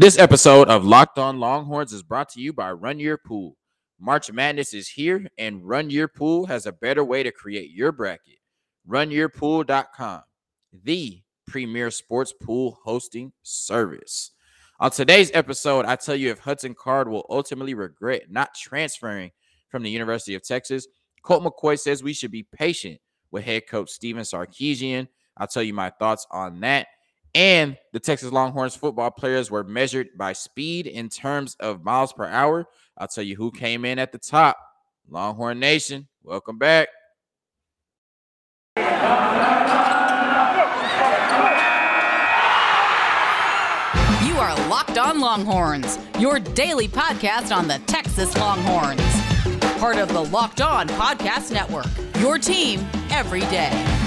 This episode of Locked On Longhorns is brought to you by Run Your Pool. March Madness is here, and Run Your Pool has a better way to create your bracket. RunYourPool.com, the premier sports pool hosting service. On today's episode, I tell you if Hudson Card will ultimately regret not transferring from the University of Texas. Colt McCoy says we should be patient with head coach Stephen Sarkisian. I'll tell you my thoughts on that. And the Texas Longhorns football players were measured by speed in terms of miles per hour. I'll tell you who came in at the top. Longhorn Nation, welcome back. You are Locked On Longhorns, your daily podcast on the Texas Longhorns. Part of the Locked On Podcast Network, your team every day.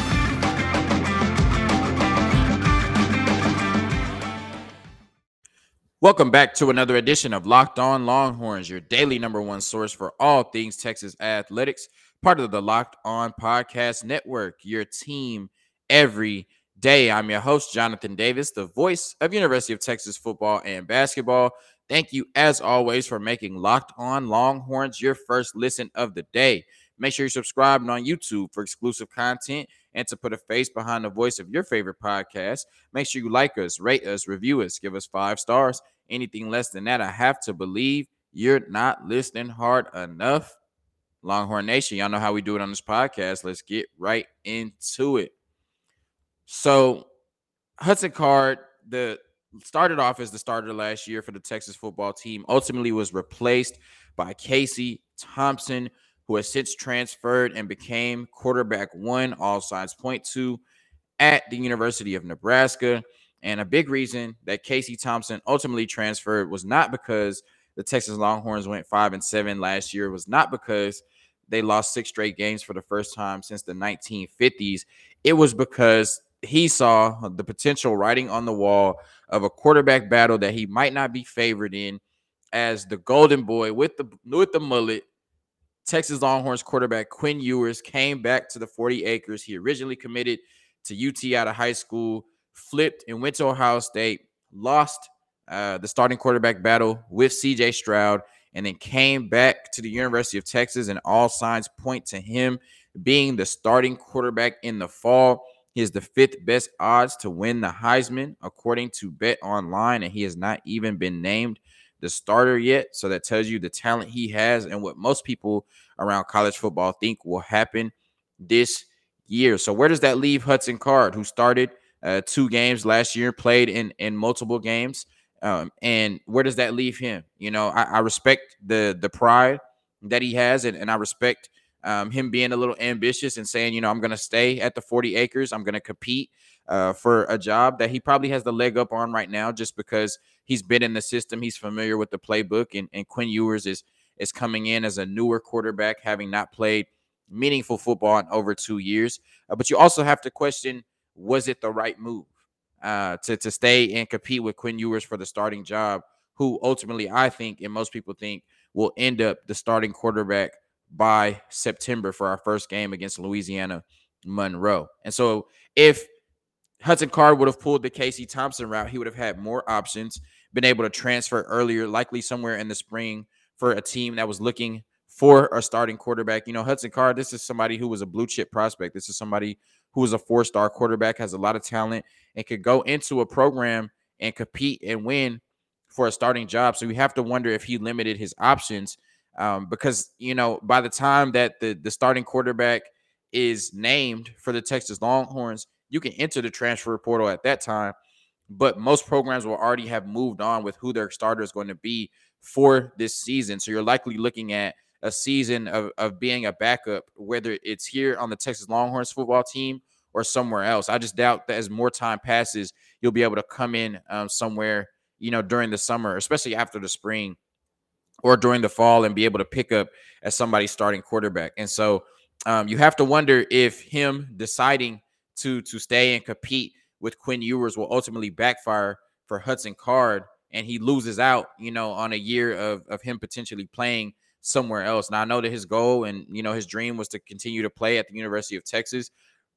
Welcome back to another edition of Locked On Longhorns, your daily number one source for all things Texas athletics, part of the Locked On Podcast Network, your team every day. I'm your host, Jonathan Davis, the voice of University of Texas football and basketball. Thank you, as always, for making Locked On Longhorns your first listen of the day. Make sure you're subscribed on YouTube for exclusive content and to put a face behind the voice of your favorite podcast. Make sure you like us, rate us, review us, give us five stars. Anything less than that, I have to believe you're not listening hard enough. Longhorn Nation, y'all know how we do it on this podcast. Let's get right into it. So, Hudson Card, the started off as the starter last year for the Texas football team, ultimately was replaced by Casey Thompson, who has since transferred and became quarterback one, all signs point to, at the University of Nebraska. And a big reason that Casey Thompson ultimately transferred was not because the Texas Longhorns went five and seven last year, it was not because they lost six straight games for the first time since the 1950s. It was because he saw the potential writing on the wall of a quarterback battle that he might not be favored in as the golden boy with the with the mullet Texas Longhorns quarterback Quinn Ewers came back to the 40 acres. He originally committed to UT out of high school, flipped and went to Ohio State, lost uh, the starting quarterback battle with CJ Stroud, and then came back to the University of Texas. And all signs point to him being the starting quarterback in the fall. He is the fifth best odds to win the Heisman, according to BetOnline, and he has not even been named the starter yet. So that tells you the talent he has and what most people around college football think will happen this year. So where does that leave Hudson Card, who started uh, two games last year, played in in multiple games, um, and where does that leave him? You know, I, I respect the the pride that he has, and, and I respect um, him being a little ambitious and saying, you know, I'm going to stay at the 40 acres. I'm going to compete uh, for a job that he probably has the leg up on right now, just because he's been in the system. He's familiar with the playbook, and, and Quinn Ewers is is coming in as a newer quarterback, having not played meaningful football in over two years. Uh, but you also have to question: Was it the right move uh, to to stay and compete with Quinn Ewers for the starting job? Who ultimately, I think, and most people think, will end up the starting quarterback by September for our first game against Louisiana Monroe. And so, if Hudson Card would have pulled the Casey Thompson route, he would have had more options, been able to transfer earlier, likely somewhere in the spring for a team that was looking for a starting quarterback. You know, Hudson Card, this is somebody who was a blue chip prospect. This is somebody who was a four star quarterback, has a lot of talent, and could go into a program and compete and win for a starting job. So you have to wonder if he limited his options um, because, you know, by the time that the, the starting quarterback is named for the Texas Longhorns, you can enter the transfer portal at that time. But most programs will already have moved on with who their starter is going to be for this season. So you're likely looking at a season of, of being a backup, whether it's here on the Texas Longhorns football team or somewhere else. I just doubt that as more time passes, you'll be able to come in um, somewhere, you know, during the summer, especially after the spring or during the fall and be able to pick up as somebody starting quarterback. And so um, you have to wonder if him deciding to to stay and compete with Quinn Ewers will ultimately backfire for Hudson Card and he loses out, you know, on a year of of him potentially playing somewhere else. Now I know that his goal and you know his dream was to continue to play at the University of Texas,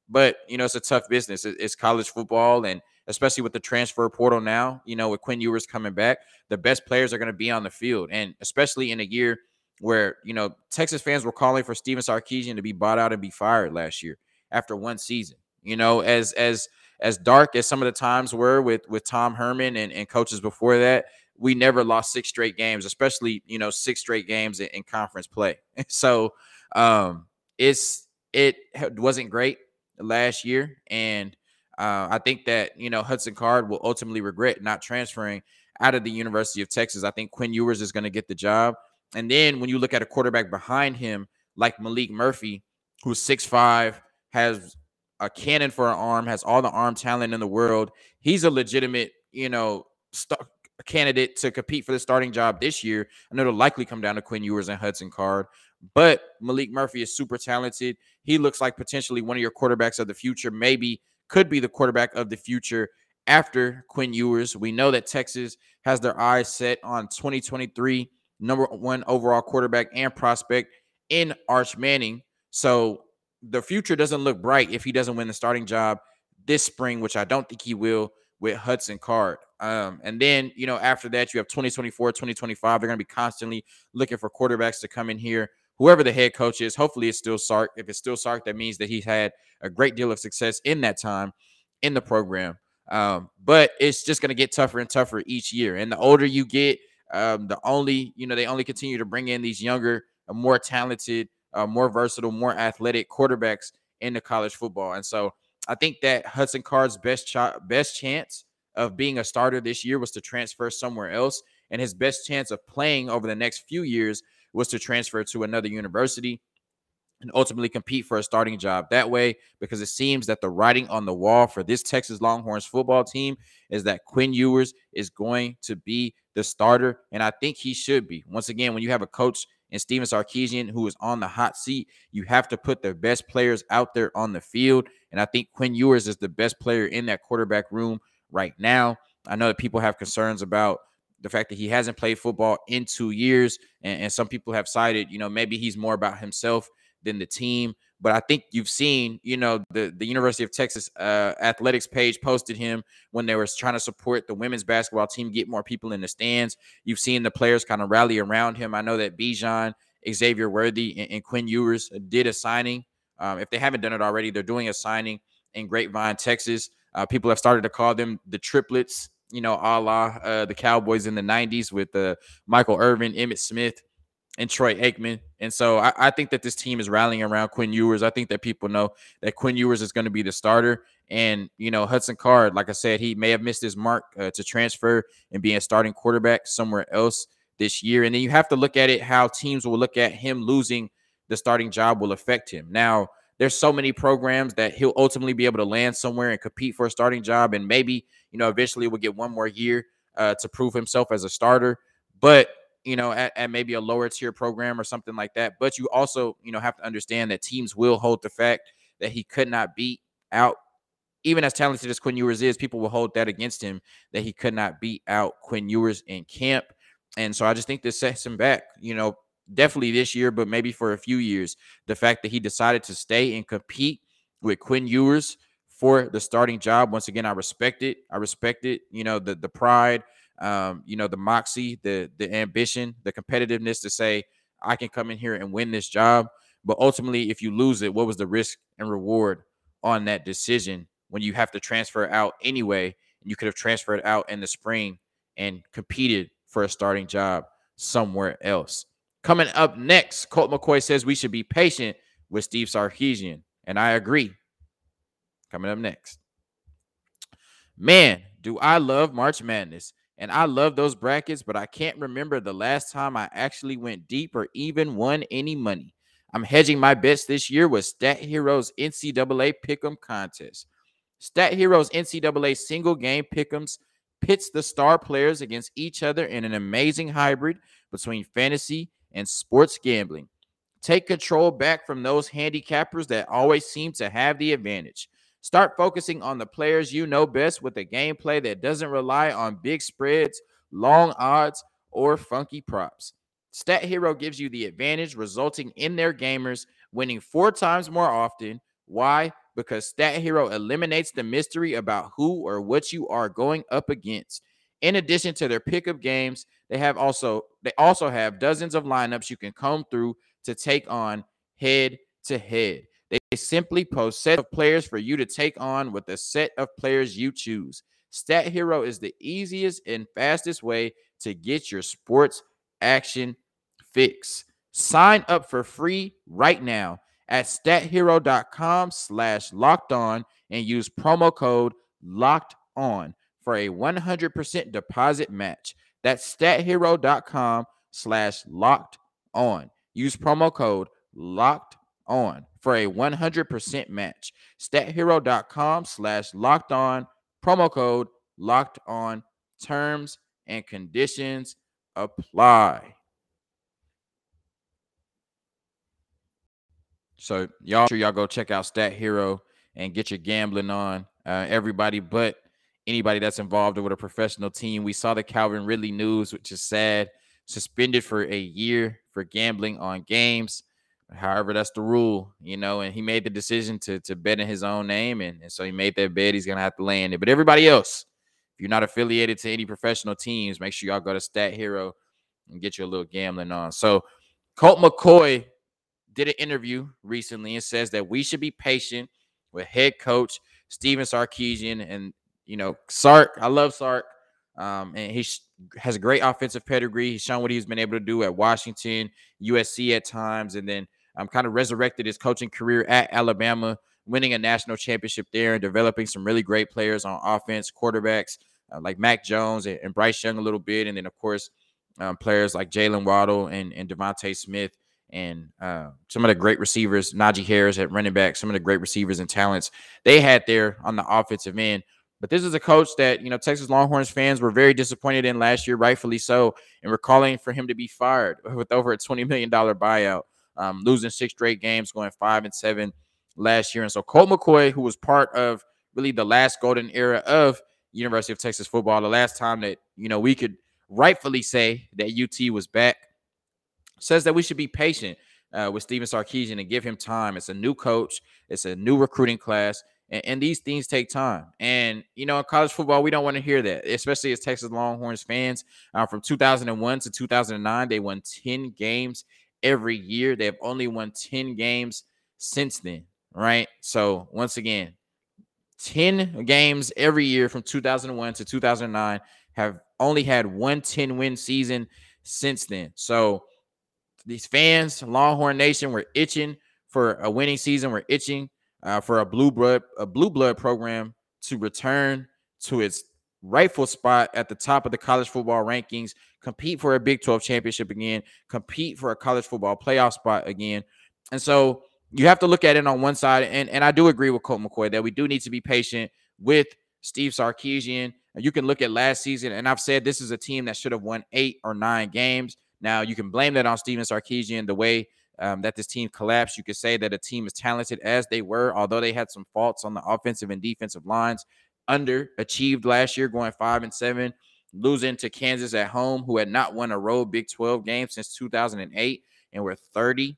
but you know it's a tough business. It's college football, and especially with the transfer portal now, you know, with Quinn Ewers coming back, the best players are going to be on the field. And especially in a year where, you know, Texas fans were calling for Stephen Sarkisian to be bought out and be fired last year after one season. You know, as as as dark as some of the times were with with Tom Herman and, and coaches before that, we never lost six straight games, especially, you know, six straight games in, in conference play. so um it's it wasn't great last year. And uh, I think that, you know, Hudson Card will ultimately regret not transferring out of the University of Texas. I think Quinn Ewers is going to get the job. And then when you look at a quarterback behind him, like Malik Murphy, who's six five, has a cannon for an arm, has all the arm talent in the world. He's a legitimate, you know, st- candidate to compete for the starting job this year. I know it'll likely come down to Quinn Ewers and Hudson Card, but Malik Murphy is super talented. He looks like potentially one of your quarterbacks of the future, maybe could be the quarterback of the future after Quinn Ewers. We know that Texas has their eyes set on 2023 number one overall quarterback and prospect in Arch Manning. So the future doesn't look bright if he doesn't win the starting job this spring, which I don't think he will with Hudson Card. Um, and then, you know, after that, you have 2024, 2025. They're going to be constantly looking for quarterbacks to come in here. Whoever the head coach is, hopefully it's still Sark. If it's still Sark, that means that he's had a great deal of success in that time in the program. Um, but it's just going to get tougher and tougher each year. And the older you get, um, the only, you know, they only continue to bring in these younger, uh, more talented, uh, more versatile, more athletic quarterbacks into college football. And so I think that Hudson Card's best ch- best chance of being a starter this year was to transfer somewhere else, and his best chance of playing over the next few years was to transfer to another university and ultimately compete for a starting job that way because it seems that the writing on the wall for this Texas Longhorns football team is that Quinn Ewers is going to be the starter and I think he should be. Once again, when you have a coach and Stephen Sarkisian who is on the hot seat, you have to put the best players out there on the field and I think Quinn Ewers is the best player in that quarterback room right now. I know that people have concerns about the fact that he hasn't played football in two years, and, and some people have cited, you know, maybe he's more about himself than the team. But I think you've seen, you know, the the University of Texas uh, athletics page posted him when they were trying to support the women's basketball team, get more people in the stands. You've seen the players kind of rally around him. I know that Bijan, Xavier Worthy, and, and Quinn Ewers did a signing. Um, if they haven't done it already, they're doing a signing in Grapevine, Texas. Uh, people have started to call them the triplets, you know, a la uh, the Cowboys in the 90s with uh, Michael Irvin, Emmitt Smith, and Troy Aikman. And so I, I, think that this team is rallying around Quinn Ewers. I think that people know that Quinn Ewers is going to be the starter. And, you know, Hudson Card, like I said, he may have missed his mark uh, to transfer and be a starting quarterback somewhere else this year. And then you have to look at it how teams will look at him losing the starting job will affect him. Now, there's so many programs that he'll ultimately be able to land somewhere and compete for a starting job. And maybe, you know, eventually will get one more year uh, to prove himself as a starter. But you know, at, at, maybe a lower tier program or something like that. But you also, you know, have to understand that teams will hold the fact that he could not beat out, even as talented as Quinn Ewers is, people will hold that against him that he could not beat out Quinn Ewers in camp. And so I just think this sets him back, you know, definitely this year, but maybe for a few years. The fact that he decided to stay and compete with Quinn Ewers for the starting job. Once again, I respect it. I respect it. You know, the the pride, um, you know, the moxie, the the ambition, the competitiveness to say I can come in here and win this job. But ultimately, if you lose it, what was the risk and reward on that decision when you have to transfer out anyway? And you could have transferred out in the spring and competed for a starting job somewhere else. Coming up next, Colt McCoy says we should be patient with Steve Sarkisian, and I agree. Coming up next. Man, do I love March Madness. And I love those brackets, but I can't remember the last time I actually went deep or even won any money. I'm hedging my bets this year with Stat Heroes NCAA Pick'em contest. Stat Heroes NCAA single game pick'ems pits the star players against each other in an amazing hybrid between fantasy and sports gambling. Take control back from those handicappers that always seem to have the advantage. Start focusing on the players you know best with a gameplay that doesn't rely on big spreads, long odds, or funky props. Stat Hero gives you the advantage, resulting in their gamers winning four times more often. Why? Because Stat Hero eliminates the mystery about who or what you are going up against. In addition to their pickup games, they have also they also have dozens of lineups you can comb through to take on head to head. They simply post set of players for you to take on with the set of players you choose. Stat Hero is the easiest and fastest way to get your sports action fix. Sign up for free right now at stathero.com slash locked on and use promo code locked on for a 100% deposit match. That's stathero.com slash locked on. Use promo code locked on for a 100% match. Stathero.com slash locked on Promo code locked on. Terms and conditions apply. So y'all sure y'all go check out Stat Hero and get your gambling on. Uh, everybody but anybody that's involved with a professional team. We saw the Calvin Ridley news, which is sad. Suspended for a year for gambling on games. However, that's the rule, you know, and he made the decision to to bet in his own name, and, and so he made that bet. He's gonna have to land it. But everybody else, if you're not affiliated to any professional teams, make sure y'all go to Stat Hero and get your little gambling on. So Colt McCoy did an interview recently and says that we should be patient with head coach Stephen Sarkisian. And, you know, Sark, I love Sark. Um, and he has a great offensive pedigree. He's shown what he's been able to do at Washington, USC at times, and then um, kind of resurrected his coaching career at Alabama, winning a national championship there and developing some really great players on offense, quarterbacks uh, like Mac Jones and, and, Bryce Young a little bit, and then of course um, players like Jaylen Waddle and, and DeVonta Smith and uh, some of the great receivers, Najee Harris at running back, some of the great receivers and talents they had there on the offensive end. But this is a coach that, you know, Texas Longhorns fans were very disappointed in last year, rightfully so, and we're calling for him to be fired with over a $20 million buyout, um, losing six straight games, going five and seven last year. And so Colt McCoy, who was part of really the last golden era of University of Texas football, the last time that, you know, we could rightfully say that UT was back, says that we should be patient uh, with Stephen Sarkisian and give him time. It's a new coach, it's a new recruiting class. And, and, these things take time. And, you know, in college football, we don't want to hear that, especially as Texas Longhorns fans. Uh, from 2001 to 2009, they won 10 games every year. They have only won 10 games since then, right? So, once again, 10 games every year from 2001 to 2009 have only had one 10 win season since then. So, these fans, Longhorn Nation, were itching for a winning season. We're itching uh, for a blue blood a blue blood program to return to its rightful spot at the top of the college football rankings, compete for a Big 12 championship again, compete for a college football playoff spot again. And so you have to look at it on one side. And, and I do agree with Colt McCoy that we do need to be patient with Steve Sarkisian. You can look at last season, and I've said this is a team that should have won eight or nine games. Now, you can blame that on Stephen Sarkisian, the way um, that this team collapsed. You could say that a team as talented as they were, although they had some faults on the offensive and defensive lines, underachieved last year, going five and seven, losing to Kansas at home, who had not won a road Big 12 game since 2008 and were 30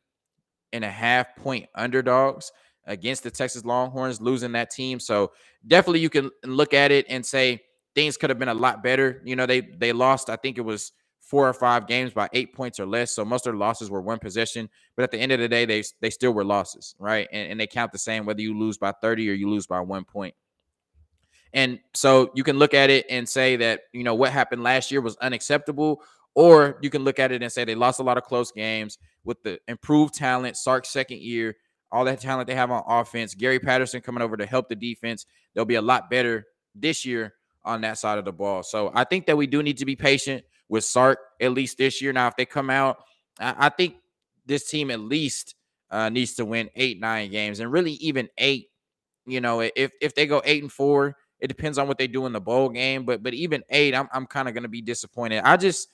and a half point underdogs against the Texas Longhorns, losing that team. So definitely you can look at it and say things could have been a lot better. You know, they they lost, I think it was four or five games by eight points or less. So most of their losses were one possession. But at the end of the day, they they still were losses, right? And, and they count the same whether you lose by 30 or you lose by one point. And so you can look at it and say that, you know, what happened last year was unacceptable. Or you can look at it and say they lost a lot of close games with the improved talent, Sark's second year, all that talent they have on offense, Gary Patterson coming over to help the defense. They'll be a lot better this year on that side of the ball. So I think that we do need to be patient with Sark at least this year. Now, if they come out, I, think this team at least uh, needs to win eight, nine games, and really even eight. You know, if if they go eight and four, it depends on what they do in the bowl game. But but even eight, I'm I'm kind of gonna be disappointed. I just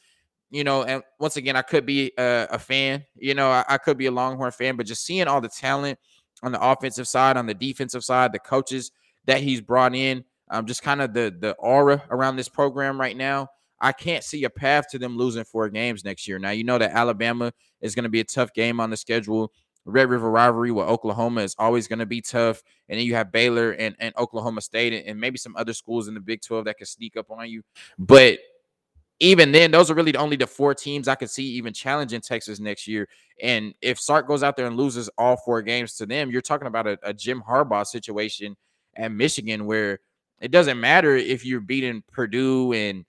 you know, and once again, I could be a, a fan. You know, I, I could be a Longhorn fan, but just seeing all the talent on the offensive side, on the defensive side, the coaches that he's brought in, um, just kind of the the aura around this program right now. I can't see a path to them losing four games next year. Now, you know that Alabama is going to be a tough game on the schedule. Red River rivalry with Oklahoma is always going to be tough. And then you have Baylor and, and Oklahoma State and, and maybe some other schools in the Big 12 that can sneak up on you. But even then, those are really only the four teams I could see even challenging Texas next year. And if Sark goes out there and loses all four games to them, you're talking about a, a Jim Harbaugh situation at Michigan where it doesn't matter if you're beating Purdue and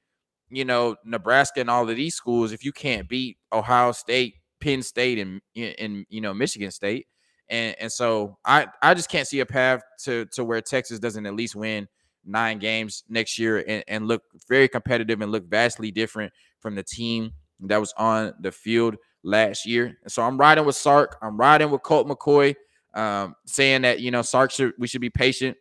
you know Nebraska and all of these schools if you can't beat Ohio State, Penn State, and and you know Michigan State. And and so I I just can't see a path to to where Texas doesn't at least win nine games next year and, and look very competitive and look vastly different from the team that was on the field last year. And so I'm riding with Sark. I'm riding with Colt McCoy, um, saying that you know Sark should we should be patient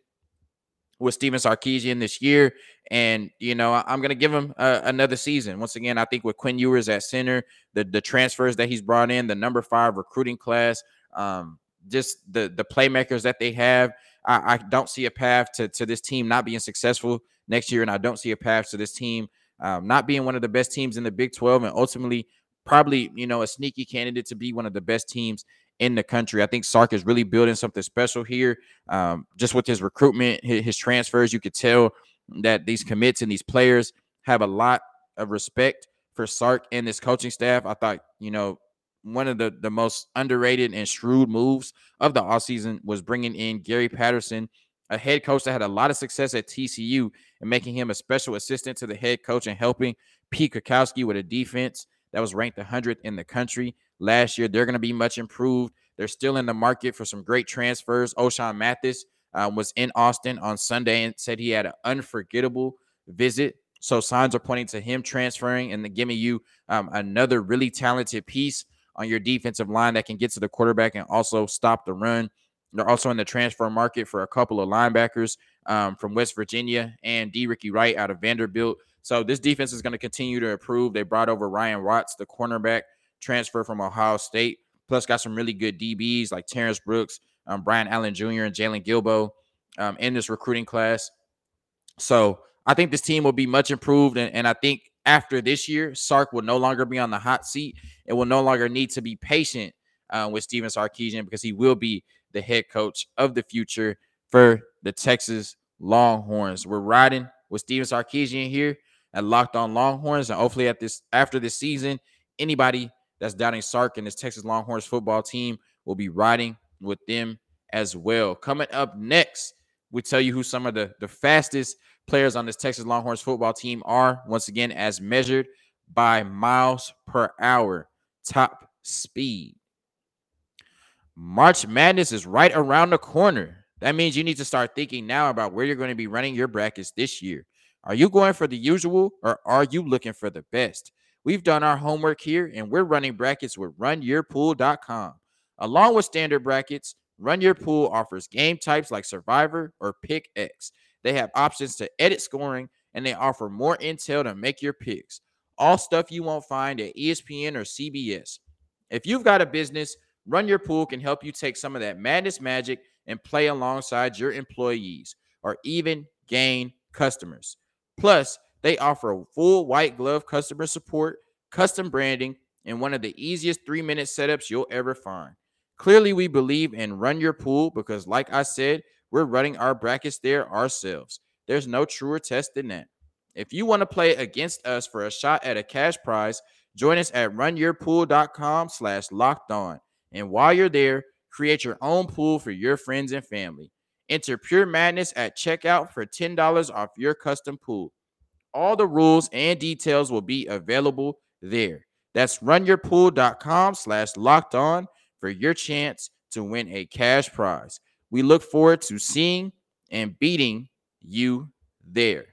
with Stephen Sarkisian this year. And, you know, I'm going to give him uh, another season. Once again, I think with Quinn Ewers at center, the, the transfers that he's brought in, the number five recruiting class, um, just the the playmakers that they have, I, I, don't see a path to, to this team not being successful next year. And I don't see a path to this team um, not being one of the best teams in the Big 12 and ultimately probably, you know, a sneaky candidate to be one of the best teams in the country. I think Sark is really building something special here. Um, just with his recruitment, his, his, transfers, you could tell that these commits and these players have a lot of respect for Sark and this coaching staff. I thought, you know, one of the, the most underrated and shrewd moves of the offseason was bringing in Gary Patterson, a head coach that had a lot of success at TCU and making him a special assistant to the head coach and helping Pete Kwiatkowski with a defense that was ranked 100th in the country last year. They're going to be much improved. They're still in the market for some great transfers. Ochaun Mathis um, was in Austin on Sunday and said he had an unforgettable visit. So signs are pointing to him transferring and giving you um, another really talented piece on your defensive line that can get to the quarterback and also stop the run. They're also in the transfer market for a couple of linebackers um, from West Virginia and D. Ricky Wright out of Vanderbilt. So this defense is going to continue to improve. They brought over Ryan Watts, the cornerback transfer from Ohio State. Plus, got some really good DBs like Terrance Brooks, um, Bryan Allen Jr., and Jaylon Guilbeau um, in this recruiting class. So I think this team will be much improved. And, and I think after this year, Sark will no longer be on the hot seat. It will no longer need to be patient uh, with Stephen Sarkisian because he will be the head coach of the future for the Texas Longhorns. We're riding with Stephen Sarkisian here at Locked On Longhorns, and hopefully at this after this season, anybody that's doubting Sark and his Texas Longhorns football team will be riding with them as well. Coming up next, we tell you who some of the the fastest players on this Texas Longhorns football team are, once again, as measured by miles per hour, top speed. March Madness is right around the corner. That means you need to start thinking now about where you're going to be running your brackets this year. Are you going for the usual or are you looking for the best? We've done our homework here and we're running brackets with runyourpool.com. Along with standard brackets, Run Your Pool offers game types like Survivor or Pick X they have options to edit scoring and they offer more intel to make your picks. All stuff you won't find at ESPN or CBS. If you've got a business, Run Your Pool can help you take some of that madness magic and play alongside your employees or even gain customers. Plus, they offer full white glove customer support, custom branding, and one of the easiest three minute setups you'll ever find. Clearly, we believe in Run Your Pool because, like I said, we're running our brackets there ourselves. There's no truer test than that. If you want to play against us for a shot at a cash prize, join us at runyourpool.com slash locked on. And while you're there, create your own pool for your friends and family. Enter Pure Madness at checkout for $10 off your custom pool. All the rules and details will be available there. That's runyourpool.com slash locked on for your chance to win a cash prize. We look forward to seeing and beating you there.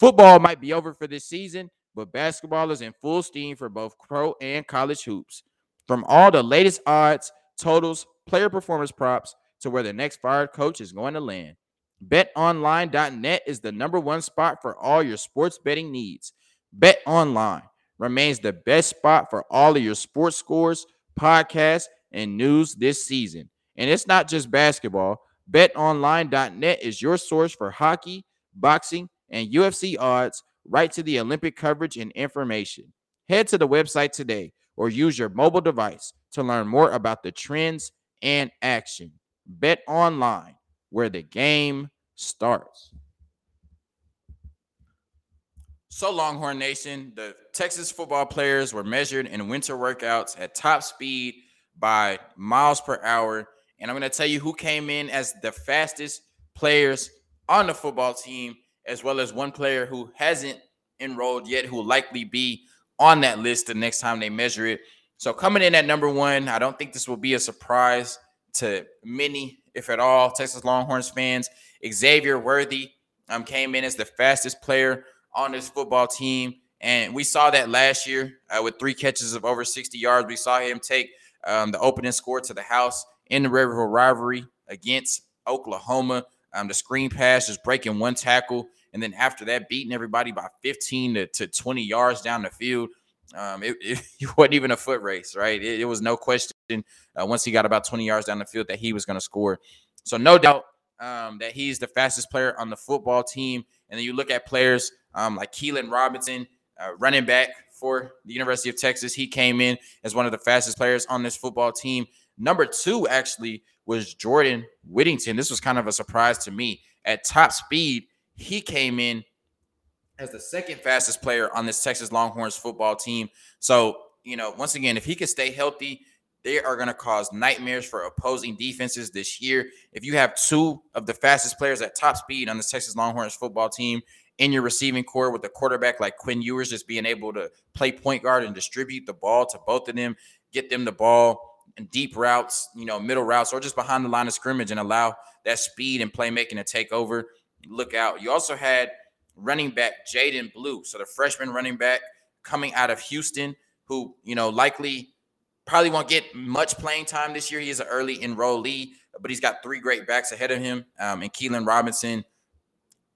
Football might be over for this season, but basketball is in full steam for both pro and college hoops. From all the latest odds, totals, player performance props to where the next fired coach is going to land. BetOnline.net is the number one spot for all your sports betting needs. BetOnline remains the best spot for all of your sports scores, podcasts, and news this season. And it's not just basketball. BetOnline.net is your source for hockey, boxing, and UFC odds, right to the Olympic coverage and information. Head to the website today or use your mobile device to learn more about the trends and action. Bet online where the game starts. So, Longhorn Nation, the Texas football players were measured in winter workouts at top speed by miles per hour. And I'm going to tell you who came in as the fastest players on the football team, as well as one player who hasn't enrolled yet, who will likely be on that list the next time they measure it. So, coming in at number one, I don't think this will be a surprise to many, if at all, Texas Longhorns fans. Xavier Worthy um, came in as the fastest player on this football team. And we saw that last year uh, with three catches of over 60 yards. We saw him take um, the opening score to the house in the rival rivalry against Oklahoma. Um, the screen pass just breaking one tackle. And then after that, beating everybody by 15 to, to 20 yards down the field. Um, it, it, it, wasn't even a foot race, right? It, it was no question uh, once he got about 20 yards down the field that he was going to score. So, no doubt um, that he's the fastest player on the football team. And then you look at players um, like Keilan Robinson, uh, running back for the University of Texas. He came in as one of the fastest players on this football team. Number two, actually, was Jordan Whittington. This was kind of a surprise to me. At top speed, he came in as the second fastest player on this Texas Longhorns football team. So, you know, once again, if he can stay healthy, they are going to cause nightmares for opposing defenses this year. If you have two of the fastest players at top speed on the Texas Longhorns football team in your receiving corps with a quarterback like Quinn Ewers just being able to play point guard and distribute the ball to both of them, get them the ball in deep routes, you know, middle routes, or just behind the line of scrimmage and allow that speed and playmaking to take over. Look out. You also had running back Jaydon Blue, so the freshman running back coming out of Houston, who, you know, likely probably won't get much playing time this year. He is an early enrollee, but he's got three great backs ahead of him, um, and Keilan Robinson,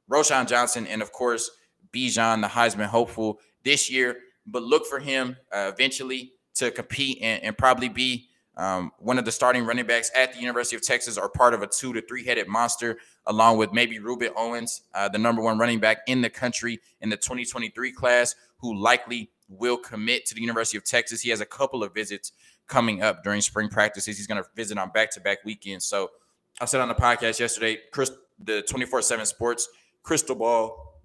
Roschon Johnson, and of course, Bijan, the Heisman hopeful this year. But look for him uh, eventually to compete and, and probably be um, one of the starting running backs at the University of Texas or part of a two to three headed monster, along with maybe Rueben Owens, uh, the number one running back in the country in the 2023 class, who likely will commit to the University of Texas. He has a couple of visits coming up during spring practices. He's going to visit on back to back weekends. So I said on the podcast yesterday, Chris, the 24 7 sports crystal ball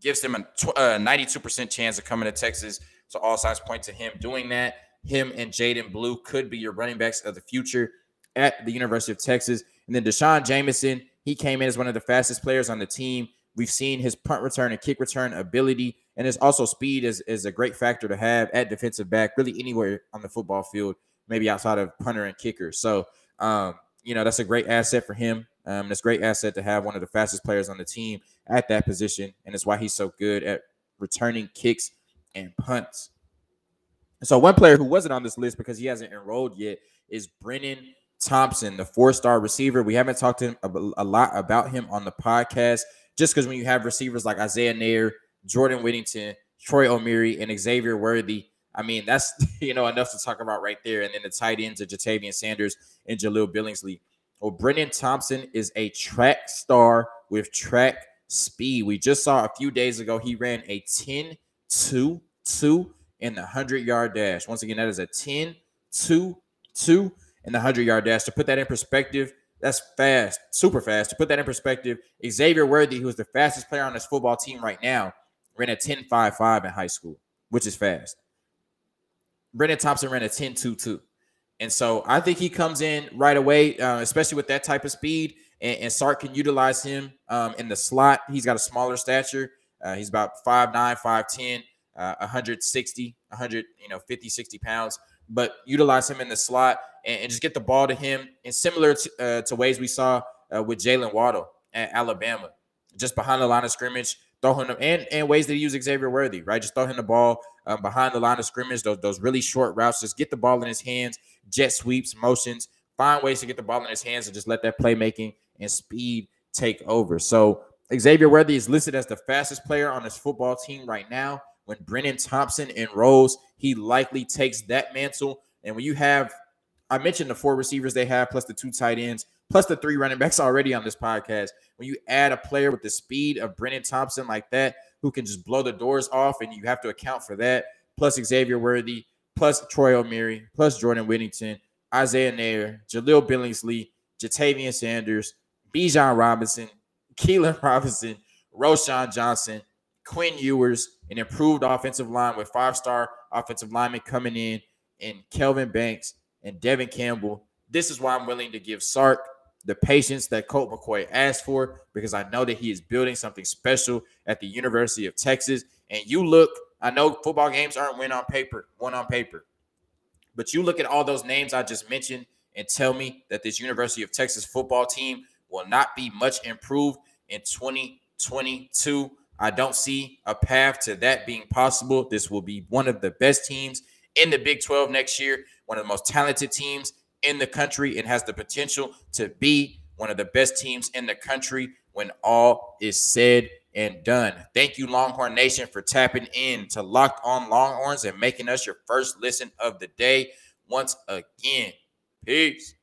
gives him a 92% uh, chance of coming to Texas. So all signs point to him doing that. Him and Jaydon Blue could be your running backs of the future at the University of Texas. And then D'Shawn Jamison, he came in as one of the fastest players on the team. We've seen his punt return and kick return ability, and it's also speed is, is a great factor to have at defensive back, really anywhere on the football field, maybe outside of punter and kicker. So, um, you know, that's a great asset for him. Um, it's a great asset to have one of the fastest players on the team at that position, and it's why he's so good at returning kicks and punts. So one player who wasn't on this list because he hasn't enrolled yet is Brennan Thompson, the four-star receiver. We haven't talked to him a, a lot about him on the podcast, just because when you have receivers like Isaiah Neyor, Jordan Whittington, Troy Omeire, and Xavier Worthy, I mean that's you know enough to talk about right there. And then the tight ends of Ja'Tavion Sanders and Jahleel Billingsley. Well, Brennan Thompson is a track star with track speed. We just saw a few days ago he ran a 10 2 2 in the 100 yard dash. Once again, that is a 10 2 2 in the 100 yard dash. To put that in perspective, that's fast, super fast. To put that in perspective, Xavier Worthy, who is the fastest player on this football team right now, ran a 10 5 5 in high school, which is fast. Brennan Thompson ran a 10 2 2. And so I think he comes in right away, uh, especially with that type of speed. And, and Sark can utilize him um, in the slot. He's got a smaller stature. Uh, he's about 5'9, 5'10, uh, 160, 100, you know, 50, 60 pounds. But utilize him in the slot and, and just get the ball to him. And similar to, uh, to ways we saw uh, with Jaylen Waddle at Alabama, just behind the line of scrimmage, throw him and and ways that he use Xavier Worthy, right? Just throw him the ball um, behind the line of scrimmage, those those really short routes. Just get the ball in his hands, jet sweeps, motions, find ways to get the ball in his hands and just let that playmaking and speed take over. So Xavier Worthy is listed as the fastest player on his football team right now. When Brennan Thompson enrolls, he likely takes that mantle. And when you have, I mentioned the four receivers they have, plus the two tight ends, plus the three running backs already on this podcast. When you add a player with the speed of Brennan Thompson like that, who can just blow the doors off, and you have to account for that, plus Xavier Worthy, plus Troy Omeire, plus Jordan Whittington, Isaiah Neyor, Jahleel Billingsley, Ja'Tavion Sanders, Bijan Robinson, Keilan Robinson, Roschon Johnson, Quinn Ewers, an improved offensive line with five-star offensive linemen coming in, and Kelvin Banks and Devon Campbell. This is why I'm willing to give Sark the patience that Colt McCoy asked for because I know that he is building something special at the University of Texas. And you look, I know football games aren't win on paper, one on paper, but you look at all those names I just mentioned and tell me that this University of Texas football team will not be much improved in 2022. I don't see a path to that being possible. This will be one of the best teams in the Big 12 next year, one of the most talented teams in the country, and has the potential to be one of the best teams in the country when all is said and done. Thank you, Longhorn Nation, for tapping in to Locked On Longhorns and making us your first listen of the day once again. Peace.